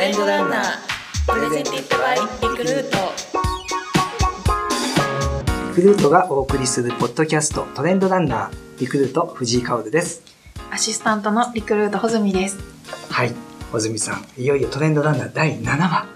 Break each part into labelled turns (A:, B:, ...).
A: レンドランナープレゼンティッドバイリクルート
B: リクルートがお送りするポッドキャストトレンドランナーリクルート藤井香です
C: アシスタントのリクルート穂積です。
B: はい穂積さんいよいよトレンドランナー第7話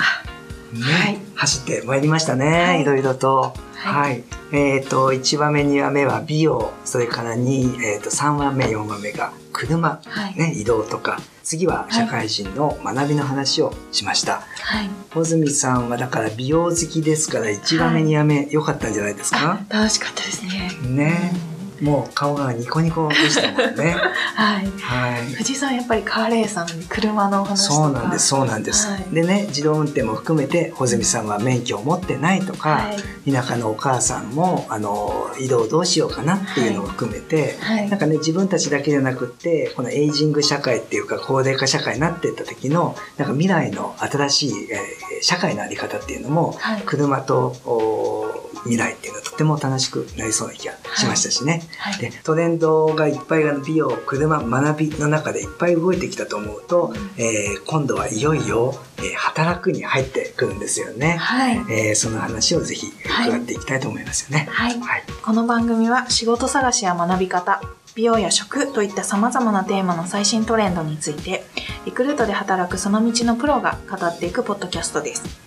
B: ね、
C: はい
B: 走ってまいりましたね、
C: はい
B: い、ろいろとは、
C: はい
B: えっ、と1話目2話目は美容それからに、えー、と3話目4話目が車、
C: はい。
B: ね、移動とか次は社会人の学びの話をしました、
C: はい。
B: 穂積さんはだから美容好きですから1話目
C: はい
B: 2話目良かったんじゃないですか、
C: あ、楽しかったですね。
B: ねもう顔がニコニコでしたもんね。
C: はい。
B: はい。
C: 藤井さんやっぱりカーレーサーなんで車の。
B: そうなんですそうなんです、
C: はい。
B: でね自動運転も含めて穂積さんは免許を持ってないとか、
C: はい。
B: 田舎のお母さんもあの移動どうしようかなっていうのを含めて、
C: はい。
B: なんかね自分たちだけじゃなくってこのエイジング社会っていうか高齢化社会になっていった時のなんか未来の新しい、えー社会のあり方っていうのも、
C: はい。
B: 車とお未来っていうのはとても楽しくなりそうな気がしましたしね。
C: はい。
B: でトレンドがいっぱいあの美容車学びの中でいっぱい動いてきたと思うと、えー今度はいよいよ、えー働くに入ってくるんですよね。
C: はい。
B: えーその話をぜひ伺っていきたいと思いますよね。
C: はい。
B: はい。
C: この番組は仕事探しや学び方、美容や食といった様々なテーマの最新トレンドについて、リクルートで働くその道のプロが語っていくポッドキャストです。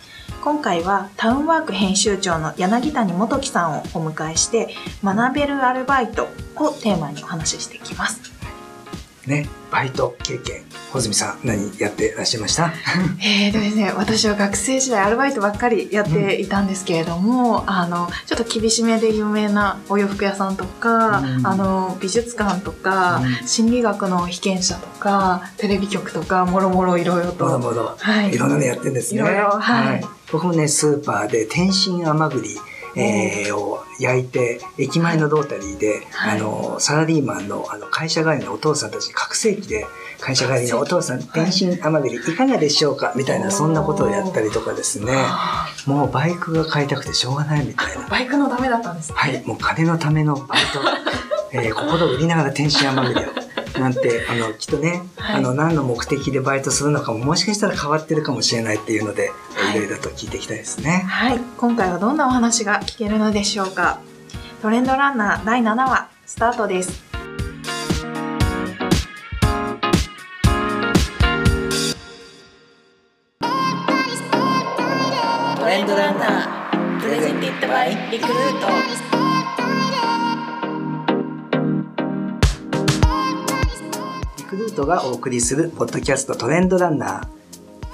C: 今回はタウンワーク編集長の柳谷元樹さんをお迎えして、学べるアルバイトをテーマにお話ししていきます。
B: ね、バイト経験、穂積さん何やってらっしゃいました？
C: えーとですね、私は学生時代アルバイトばっかりやっていたんですけれども、あのちょっと厳しめで有名なお洋服屋さんとか、
B: うん。
C: あの美術館とか、
B: う
C: 心理学の被験者とかテレビ局とかもろもろいろいろと。
B: もろもろ、
C: はい。
B: いろんなのやってるんですね。
C: いろいろはい
B: 僕もねスーパーで天津甘栗、えーを焼いて駅前のロータリーで、
C: はい。
B: あのサラリーマンのあの会社帰りのお父さんたち覚醒器で会社帰りのお父さん天津甘栗いかがでしょうか？みたいなそんなことをやったりとかですね。
C: あ
B: もうバイクが買いたくてしょうがないみたいな。
C: ーバイクのためだったんですね。
B: はい、もう金のためのバイト、えー心を売りながら天津甘栗を。なんて、あの、きっとね、
C: はい
B: あの、何の目的でバイトするのかも、もしかしたら変わってるかもしれないっていうので、
C: はい
B: いろいろと聞いていきたいですね。
C: はい、今回はどんなお話が聞けるのでしょうか。トレンドランナー第7話スタートです。
A: トレンドランナープレゼンティッドバイリクルート
B: トがお送りするポッドキャストトレンドランナー。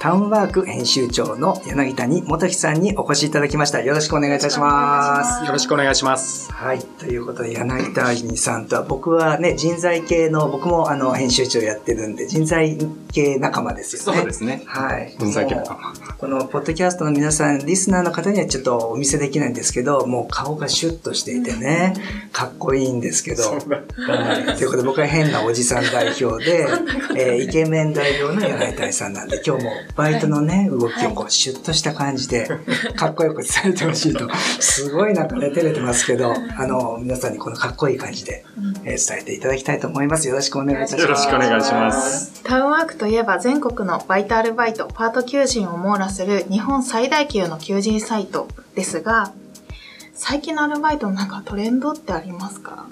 B: タウンワーク編集長の柳谷元樹さんにお越しいただきました。よろしくお願いいたします。
D: よろしくお願いします。
B: はい。ということで、柳谷さんとは、僕はね、人材系の、僕もあの、編集長やってるんで、人材系仲間ですよね。
D: そうですね。
B: はい。
D: 人材系仲間。
B: このポッドキャストの皆さん、リスナーの方にはちょっとお見せできないんですけど、もう顔がシュッとしていてね、かっこいいんですけど、はい。ということで僕は変なおじさん代表で、えーイケメン代表の柳谷さんなんで、今日もバイトのね、動きをこうシュッとした感じで、かっこよく伝えてほしいと、すごいなんかね、照れてますけど、あの、皆さんにこのかっこいい感じで、えー伝えていただきたいと思います。よろしくお願いいたします。
D: よろしくお願いします。
C: タウンワークといえば全国のバイトアルバイト、パート求人を網羅する日本最大級の求人サイトですが、最近のアルバイトのなんかトレンドってありますか？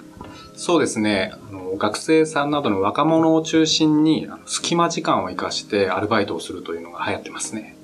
D: そうですね。あの学生さんなどの若者を中心に、あの隙間時間を生かしてアルバイトをするというのが流行ってますね。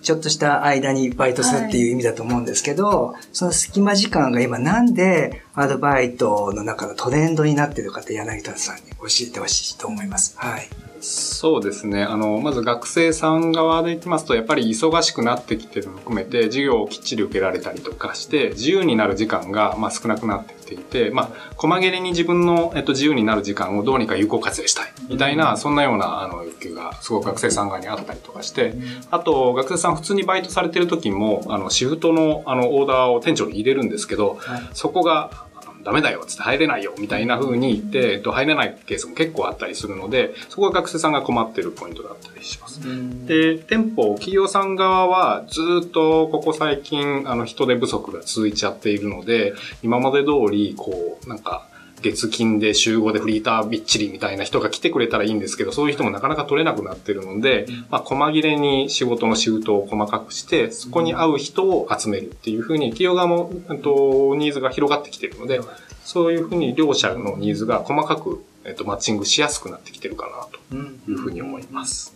B: ちょっとした間にバイトするっていう意味だと思うんですけど、その隙間時間が今なんでアルバイトの中のトレンドになってるかって柳田さんに教えてほしいと思います。はい。
D: そうですね。あの、まず学生さん側でいきますと、やっぱり忙しくなってきてるのを含めて、授業をきっちり受けられたりとかして、自由になる時間が、まあ、少なくなってきていて、まあ、細切れに自分の、えっと、自由になる時間をどうにか有効活用したい。みたいな、そんなような、あの、欲求が、すごく学生さん側にあったりとかして、あと、学生さん普通にバイトされてる時も、あの、シフトの、あの、オーダーを店長に入れるんですけど、
B: はい
D: そこが、ダメだよ、つって入れないよ、みたいな風に言って、えっと、入れないケースも結構あったりするので、そこが学生さんが困ってるポイントだったりします。で、店舗、企業さん側はずっとここ最近、あの、人手不足が続いちゃっているので、今まで通り、こう、なんか、月金で週5でフリーターびっちりみたいな人が来てくれたらいいんですけど、そういう人もなかなか取れなくなってるので、まあ、細切れに仕事のシフトを細かくして、そこに合う人を集めるっていうふうに、企業側も、と、ニーズが広がってきてるので、そういうふうに両者のニーズが細かく、えっと、マッチングしやすくなってきてるかなというふうに思います。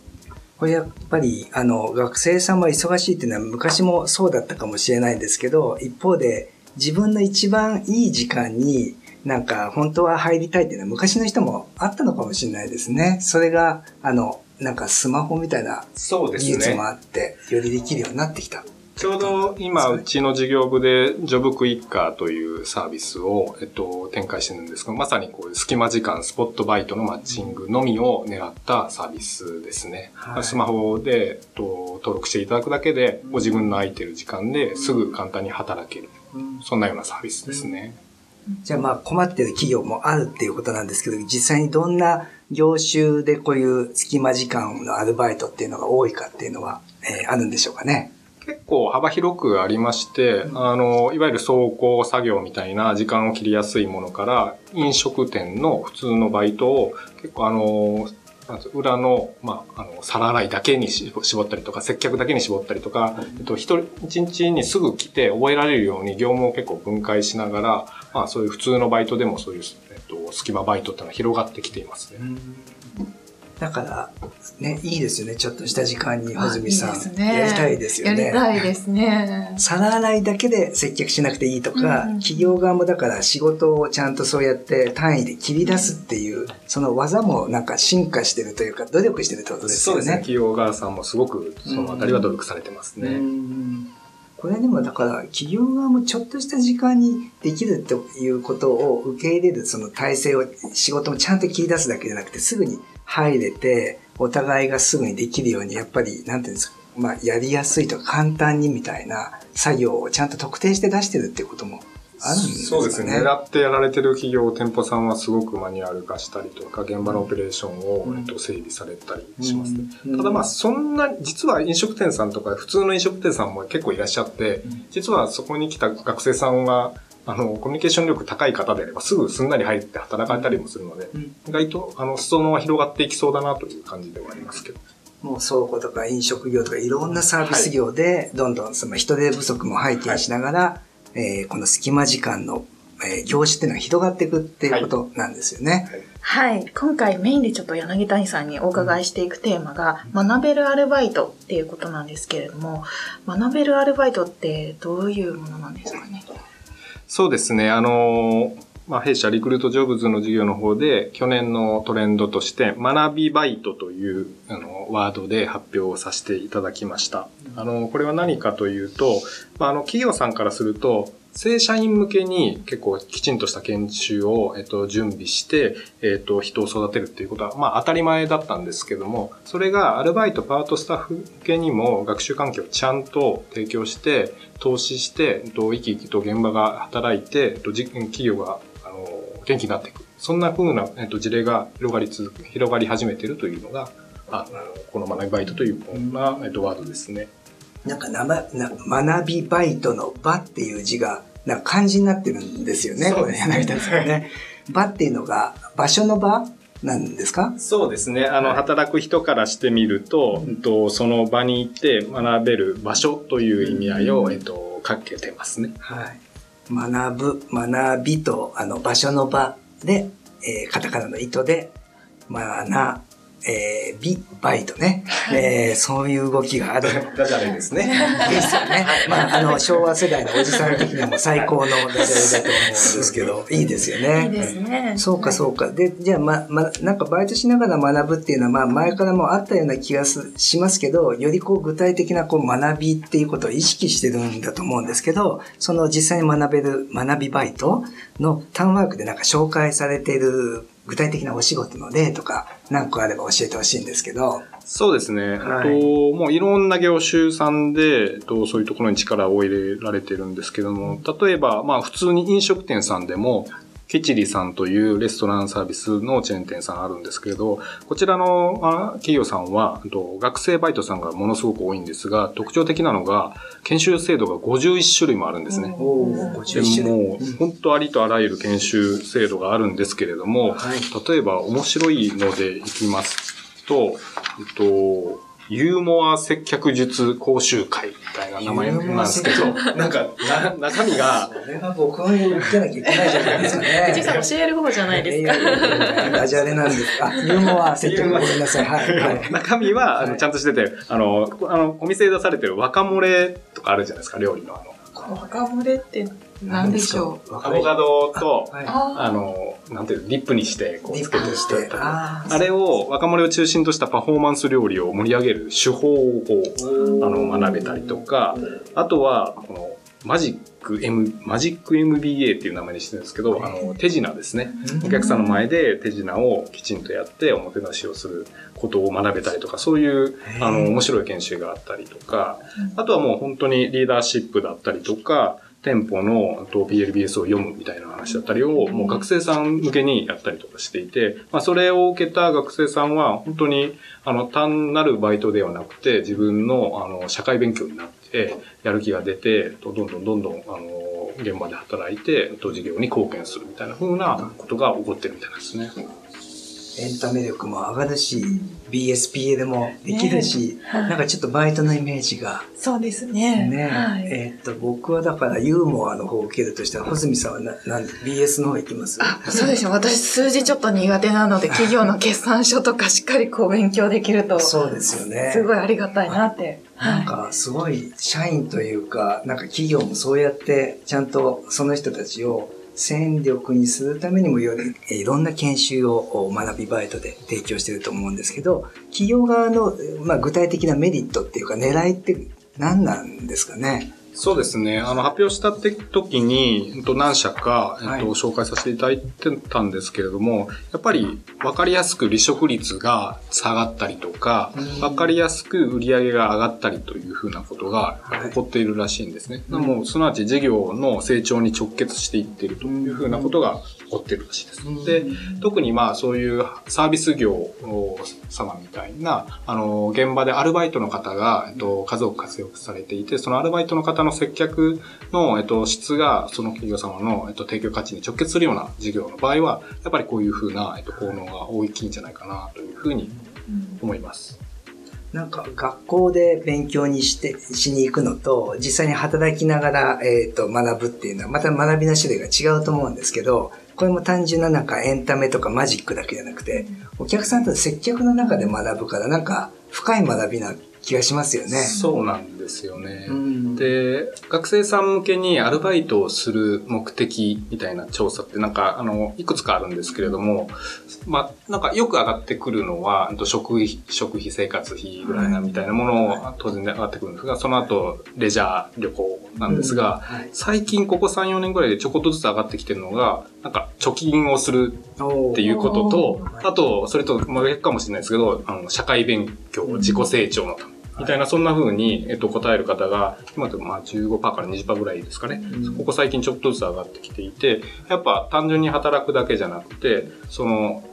B: これやっぱり、あの、学生さんは忙しいっていうのは昔もそうだったかもしれないんですけど、一方で自分の一番いい時間になんか本当は入りたいっていうのは昔の人もあったのかもしれないですね。それが、あの、なんかスマホみたいな技術もあって、よりできるようになってきた。
D: ちょうど今、うちの事業部で、ジョブクイッカーというサービスを、えっと、展開してるんですけど、まさにこういう隙間時間、スポットバイトのマッチングのみを狙ったサービスですね。はい、スマホで、えっと、登録していただくだけで、ご自分の空いてる時間ですぐ簡単に働ける。そんなようなサービスですね。
B: うんじゃあまあ困ってる企業もあるっていうことなんですけど、実際にどんな業種でこういう隙間時間のアルバイトっていうのが多いかっていうのは、えー、あるんでしょうかね？
D: 結構幅広くありまして、あの、いわゆる走行作業みたいな時間を切りやすいものから、飲食店の普通のバイトを結構あの、裏の、まあ、あの、皿洗いだけに絞ったりとか、接客だけに絞ったりとか、えっと、一日にすぐ来て覚えられるように業務を結構分解しながら、まあ、そういう普通のバイトでもそういう、えっと、隙間バイトっていうのは広がってきていますね。
B: だから、ね、いいですよね。ちょっとした時間に、穂積さん。いいね、やりたいですよね。
C: やりたいですね。
B: 皿洗いだけで接客しなくていいとか、うん企業側もだから仕事をちゃんとそうやって単位で切り出すっていう、その技もなんか進化してるというか、努力してるってことですよね。そうですね。
D: 企業側さんもすごく、そのあたりは努力されてますね。
B: これでもだから、企業側もちょっとした時間にできるということを受け入れるその体制を、仕事もちゃんと切り出すだけじゃなくて、すぐに入れて、お互いがすぐにできるように、やっぱり、なんていうんですか、まあ、やりやすいとか簡単にみたいな作業をちゃんと特定して出してるっていうこともあるんですかね。そうですね。
D: 狙ってやられてる企業、店舗さんはすごくマニュアル化したりとか、現場のオペレーションを、うん、えっと、整備されたりしますね。うん、ただまあ、そんな、実は飲食店さんとか、普通の飲食店さんも結構いらっしゃって、実はそこに来た学生さんは、あの、コミュニケーション力高い方であれば、すぐすんなり入って働かれたりもするので、うん、意外と、あの、裾野は広がっていきそうだなという感じではありますけど。
B: もう倉庫とか飲食業とかいろんなサービス業で、どんどんその人手不足も背景しながら、はい、えー、この隙間時間の、えー、業種っていうのが広がっていくっていうことなんですよね。
C: はい、はい、今回メインでちょっと柳谷さんにお伺いしていくテーマが、学べるアルバイトっていうことなんですけれども、学べるアルバイトってどういうものなんですかね？
D: そうですね。あの、まあ、弊社リクルートジョブズの授業の方で、去年のトレンドとして、学びバイトというあのワードで発表をさせていただきました。あの、これは何かというと、まあ、あの、企業さんからすると、正社員向けに結構きちんとした研修を、えっと、準備して、えっと、人を育てるっていうことは、まあ当たり前だったんですけども、それがアルバイト、パートスタッフ向けにも学習環境をちゃんと提供して、投資して、えっと、生き生きと現場が働いて、えっと、企業が、あの、元気になっていく。そんな風な、えっと、事例が広がり続く、広がり始めているというのが、あの、この学びバイトという、こんな、えっと、ワードですね。
B: なんかなな学びバイトの場っていう字が、なんか漢字になってるんですよね、これ柳田さんね。場っていうのが場所の場なんですか？
D: そうですね。あの、はい、働く人からしてみると、うん、と、その場に行って学べる場所という意味合いを、うん、えっと、かけてますね。
B: はい。学ぶ、学びと、あの、場所の場で、えー、カタカナの糸で、学えー、ビバイトね、えー、そういう動きがある。
D: ダジャレですね。
B: ですよね。まあ、あの、昭和世代のおじさん的にはもう最高のダジャレだと思うんですけど、いいですよね。
C: いいですね。
B: そうか、そうか。で、じゃあ、ま、ま、なんかバイトしながら学ぶっていうのは、まあ、前からもあったような気がしますけど、よりこう、具体的なこう、学びっていうことを意識してるんだと思うんですけど、その実際に学べる学びバイトのタウンワークでなんか紹介されている具体的なお仕事の例とか何個あれば教えてほしいんですけど。
D: そうですね。はい、ともういろんな業種さんで、とそういうところに力を入れられてるんですけども、例えば、まあ普通に飲食店さんでも、キチリさんというレストランサービスのチェーン店さんあるんですけれど、こちらのあ企業さんは、と学生バイトさんがものすごく多いんですが、特徴的なのが、研修制度が51種類もあるんですね。
B: おー、51
D: で。もう、本当ありとあらゆる研修制度があるんですけれども、
B: はい
D: 例えば面白いのでいきますと、えっと、ユーモア接客術講習会みたいな名前なんですけど、なんか、な中身が、
B: それは僕は言ってなきゃいけないじゃないですかね。
C: 藤井さん教える方じゃないですか。
B: ダジャレなんですか。ユーモア、接客ごめんなさい。はい。はい。
D: 中身は、あの、
B: はい
D: ちゃんとしてて、あの、こあの、お店で出されてる若漏れとかあるじゃないですか、料理のあの、
C: 若漏れって何でしょう。
B: う
D: アボカドと、
B: はい。
C: あ
D: あの、なんていうの、ディップにして、こう、つけて
B: ップにして。
D: あ
B: あ
D: れを、若者を中心としたパフォーマンス料理を盛り上げる手法を、あの、学べたりとか、あとは、この、マジック M、マジック MBA っていう名前にしてるんですけど、あの、手品ですね。お客さんの前で手品をきちんとやっておもてなしをすることを学べたりとか、そういう、あの、面白い研修があったりとか、あとはもう本当にリーダーシップだったりとか、店舗のあと PLBS を読むみたいな話だったりを、もう学生さん向けにやったりとかしていて、まあそれを受けた学生さんは、本当に、あの、単なるバイトではなくて、自分の、あの、社会勉強になって、やる気が出て、とどんどんどんどん、あの、現場で働いて、と事業に貢献するみたいな風なことが起こってるみたいなんですね。
B: エンタメ力も上がるし、BSPA でもできるし、
C: はい
B: なんかちょっとバイトのイメージが。
C: そうですね。
B: ね、
C: はい。
B: えーっと、僕はだからユーモアの方を受けるとしたら、穂積さんはな、なんで BS の方行きます？
C: あ、そうですよ。私数字ちょっと苦手なので、企業の決算書とかしっかりこう勉強できると、
B: そうですよね。
C: すごいありがたいなって。
B: なんかすごい社員というか、なんか企業もそうやってちゃんとその人たちを戦力にするためにもいろんな研修を学びバイトで提供してると思うんですけど、企業側の、まあ、具体的なメリットっていうか狙いって何なんですかね？
D: そうですね。あの、発表したって時に、えっと何社か、えっと、
B: はい
D: 紹介させていただいてたんですけれども、やっぱり分かりやすく離職率が下がったりとか
B: うん、
D: 分かりやすく売り上げが上がったりというふうなことが起こっているらしいんですね。
B: うん
D: もう、すなわち事業の成長に直結していっているというふうなことが起こっているらしいです。で、特にまあそういうサービス業様みたいな、あの、現場でアルバイトの方が、えっと、数多く活躍されていて、そのアルバイトの方の接客の、えっと、質が、その企業様の、えっと、提供価値に直結するような事業の場合は、やっぱりこういうふうな、えっと、効能が大きいんじゃないかな、というふうに思います。
B: なんか学校で勉強にして、しに行くのと、実際に働きながら、えっ、と、学ぶっていうのは、また学びの種類が違うと思うんですけど、これも単純ななんかエンタメとかマジックだけじゃなくて、お客さんと接客の中で学ぶから、なんか深い学びな気がしますよね。
D: そうなんですよね。
B: うん。
D: で、学生さん向けにアルバイトをする目的みたいな調査ってなんか、あの、いくつかあるんですけれども、まあ、なんかよく上がってくるのは、食費、食費、生活費ぐらいなみたいなものを当然上がってくるんですが、その後、レジャー旅行なんですが、
B: はい。
D: 最近ここ3、4年ぐらいでちょこっとずつ上がってきてるのが、なんか貯金をするっていうこととあと、それと真逆かもしれないですけど、あの、社会勉強、自己成長のため。みたいな、そんな風に、えっと、答える方が、今でもまあ15%から20%ぐらいですかね。
B: うん
D: ここ最近ちょっとずつ上がってきていて、やっぱ単純に働くだけじゃなくて、その、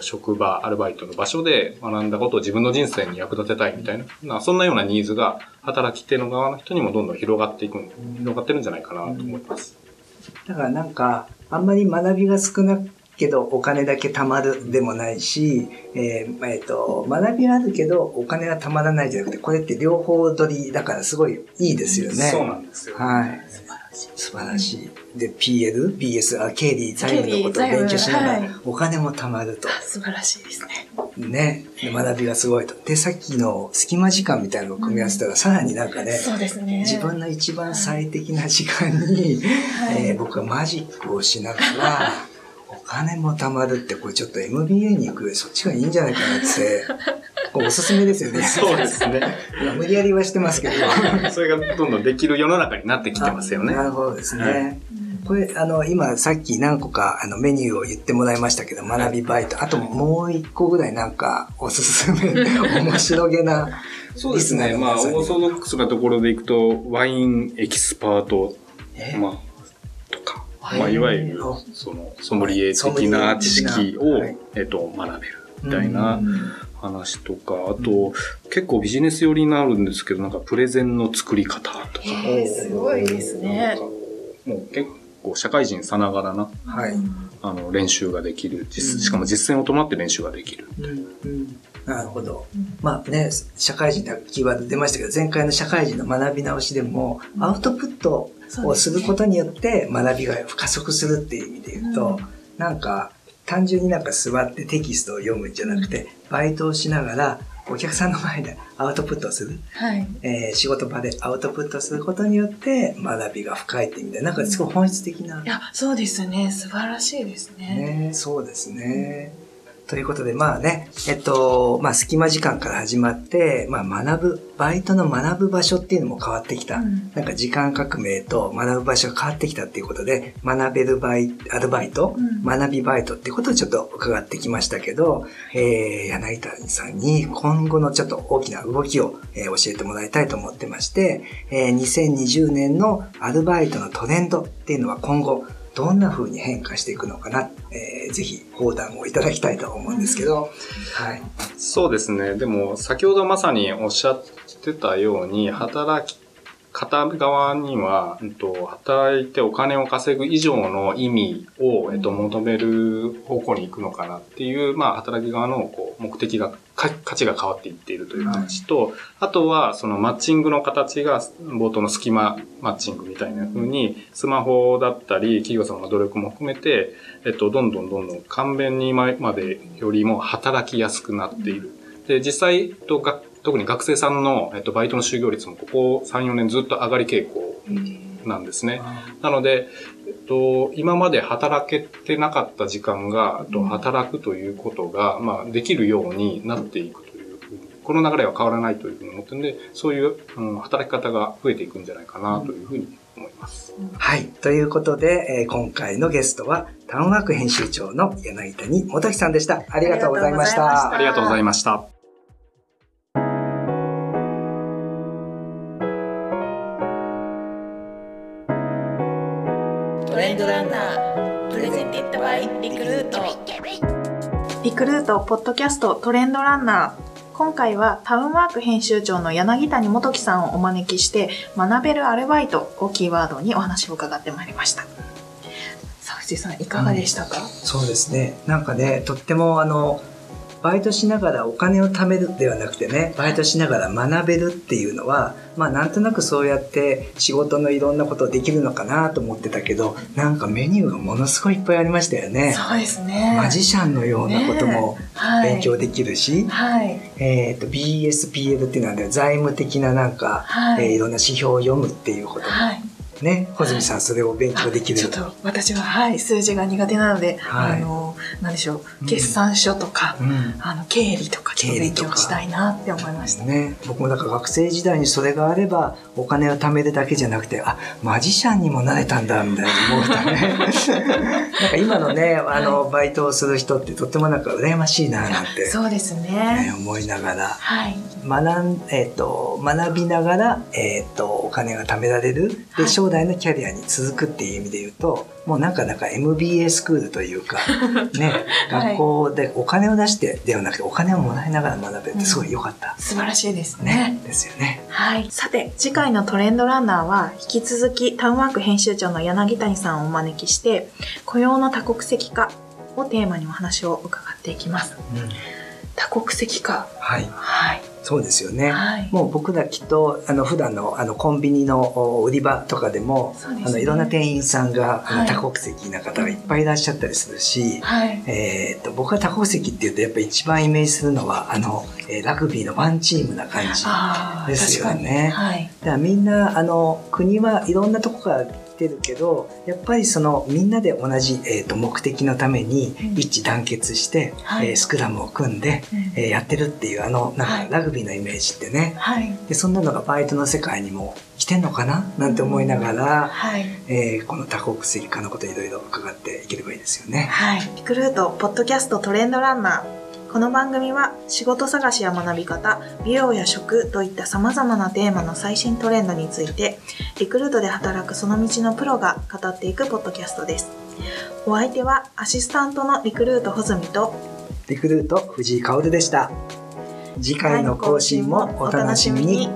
D: 職場、アルバイトの場所で学んだことを自分の人生に役立てたいみたいな、なそんなようなニーズが働き手の側の人にもどんどん広がっていく、広がってるんじゃないかなと思います。
B: だからなんか、あんまり学びが少なけどお金だけ貯まるでもないし、えーまあえっと、学びはあるけどお金が貯まらないじゃなくて、これって両方取りだからすごいいいですよね。
D: そうなんですよ。
B: はい。素晴らしい。で、PL、BS、あ、経理、財務のことを勉強しながら、お金も貯まると。
C: 素晴らしいですね。
B: ね。で学びがすごいと。で、さっきの隙間時間みたいなのを組み合わせたら、さらになんかね、
C: そうですね。
B: 自分の一番最適な時間に、
C: はい
B: えー僕はマジックをしながら、お 金も貯まるって、これちょっと MBA に行くよりそっちがいいんじゃないかなって、おすすめですよね。
D: そうですね。
B: 無理やりはしてますけど。
D: それがどんどんできる世の中になってきてますよね。
B: なるほどですね。これ、あの、今、さっき何個か、あの、メニューを言ってもらいましたけど、学びバイト。あと、もう一個ぐらいなんか、おすすめ、面白げな、
D: そうですね。まあ、オーソドックスなところでいくと、ワインエキスパート、
B: え？
D: まあ。まあ、い。わゆる、その、ソムリエ的な知識を、はい、えっと、学べるみたいな話とか、あと、結構ビジネス寄りになるんですけど、なんかプレゼンの作り方とか。
C: えー、すごいですね。
D: もう結構社会人さながらな、はい、あの練習ができる、しかも実践を伴って練習ができる。みたいな。うん
B: なるほど。まあね、社会人のキーワード出ましたけど、前回の社会人の学び直しでも、アウトプットをすることによって学びが加速するっていう意味で言うと、なんか単純になんか座ってテキストを読むんじゃなくて、バイトをしながらお客さんの前でアウトプットをする。はい。えー、仕事場でアウトプットすることによって学びが深いって意味で、なんかすごい本質的な。
C: いや、そうですね。素晴らしいですね。
B: ねそうですね。うんということで、まあね、えっと、まあ隙間時間から始まって、まあ学ぶ、バイトの学ぶ場所っていうのも変わってきた。うん、なんか時間革命と学ぶ場所が変わってきたっていうことで、学べるバイアルバイト、うん、学びバイトっていうことをちょっと伺ってきましたけど、えー、柳谷さんに今後のちょっと大きな動きを、えー、教えてもらいたいと思ってまして、えー、2020年のアルバイトのトレンドっていうのは今後、どんな風に変化していくのかな、えー、ぜひ放談をいただきたいと思うんですけど、はい。
D: そうですね。でも、先ほどまさにおっしゃってたように、働き方側には、えっと、働いてお金を稼ぐ以上の意味を、えっと、求める方向に行くのかなっていう、まあ、働き側のこう目的が、価値が変わっていっているという話と、あとは、そのマッチングの形が、冒頭の隙間マッチングみたいな風に、スマホだったり、企業さんの努力も含めて、えっと、どんどんどんどん簡便に今までよりも働きやすくなっている。で、実際と学特に学生さんの、えっと、バイトの就業率もここ3、4年ずっと上がり傾向なんですね。なので、と、今まで働けてなかった時間が、と働くということが、まあ、できるようになっていくという、この流れは変わらないというふうに思ってるんで、そういう、うん、働き方が増えていくんじゃないかなというふうに思います。
B: はい。ということで、えー、今回のゲストは、タウンワーク編集長の柳谷元樹さんでした。ありがとうございました。
D: ありがとうございました。
A: レンドランナープレゼンティッドバイリクルート。
C: リクルートポッドキャストトレンドランナー。今回はタウンワーク編集長の柳谷元樹さんをお招きして学べるアルバイトをキーワードにお話を伺ってまいりました。さあ藤井さんいかがでしたか、うん、
B: そうですね。なんかねとってもあのバイトしながらお金を貯めるではなくてねバイトしながら学べるっていうのはまあなんとなくそうやって仕事のいろんなことできるのかなと思ってたけどなんかメニューがものすごいいっぱいありましたよね。
C: そうですね。
B: マジシャンのようなことも勉強できるし、はい、えっ、ー、と BSPL っていうのは、ね、財務的ななんか、はい。えー、いろんな指標を読むっていうことも、はいね、穂積さん、それを勉強できる。
C: ちょっと、私は、はい、数字が苦手なので、はい、あの、なんでしょう、決算書とか、うん、あの、経理とか、ちょっと勉強したいなって思いました。
B: ね、僕もなんか学生時代にそれがあれば、お金を貯めるだけじゃなくて、あ、マジシャンにもなれたんだ、みたいな思うとね。なんか今のね、あの、バイトをする人ってとってもなんか羨ましいな、なんて。
C: そうですね。
B: ね思いながら。はい。学ん、えっ、ー、と、学びながら、えっ、ー、と、お金が貯められる。で、はい将来のキャリアに続くっていう意味で言うと、もうなんかなんか MBA スクールというか、ね、学校でお金を出してではなくてお金をもらいながら学べてすごい良かった、
C: うん、素晴らしいですね。
B: ねですよね。
C: はい。さて、次回のトレンドランナーは引き続きタウンワーク編集長の柳谷さんをお招きして、雇用の多国籍化をテーマにお話を伺っていきます。うん、多国籍化。
B: はい。はい。そうですよね。はい、もう僕らきっと、あの、普段の、あの、コンビニの売り場とかでも、ね、あの、いろんな店員さんが、はい、多国籍な方がいっぱいいらっしゃったりするし、はい、えっと、僕は多国籍っていうと、やっぱ一番イメージするのは、あの、えラグビーのワンチームな感じですよね。はい、だからみんな、あの、国はいろんなとこからてるけどやっぱりそのみんなで同じ、えーと、目的のために一致団結して、うん、えー、スクラムを組んで、うん、えー、やってるっていうあのなんかラグビーのイメージってね、はい、でそんなのがバイトの世界にも来てんのかな？なんて思いながら、うんはい、えー、この多国籍化のこといろいろ伺っていければいいですよね。
C: はい、リクルートポッドキャストトレンドランナーこの番組は仕事探しや学び方、美容や食といった様々なテーマの最新トレンドについて、リクルートで働くその道のプロが語っていくポッドキャストです。お相手はアシスタントのリクルート穂積と
B: リクルート藤井薫でした。次回の更新もお楽しみに。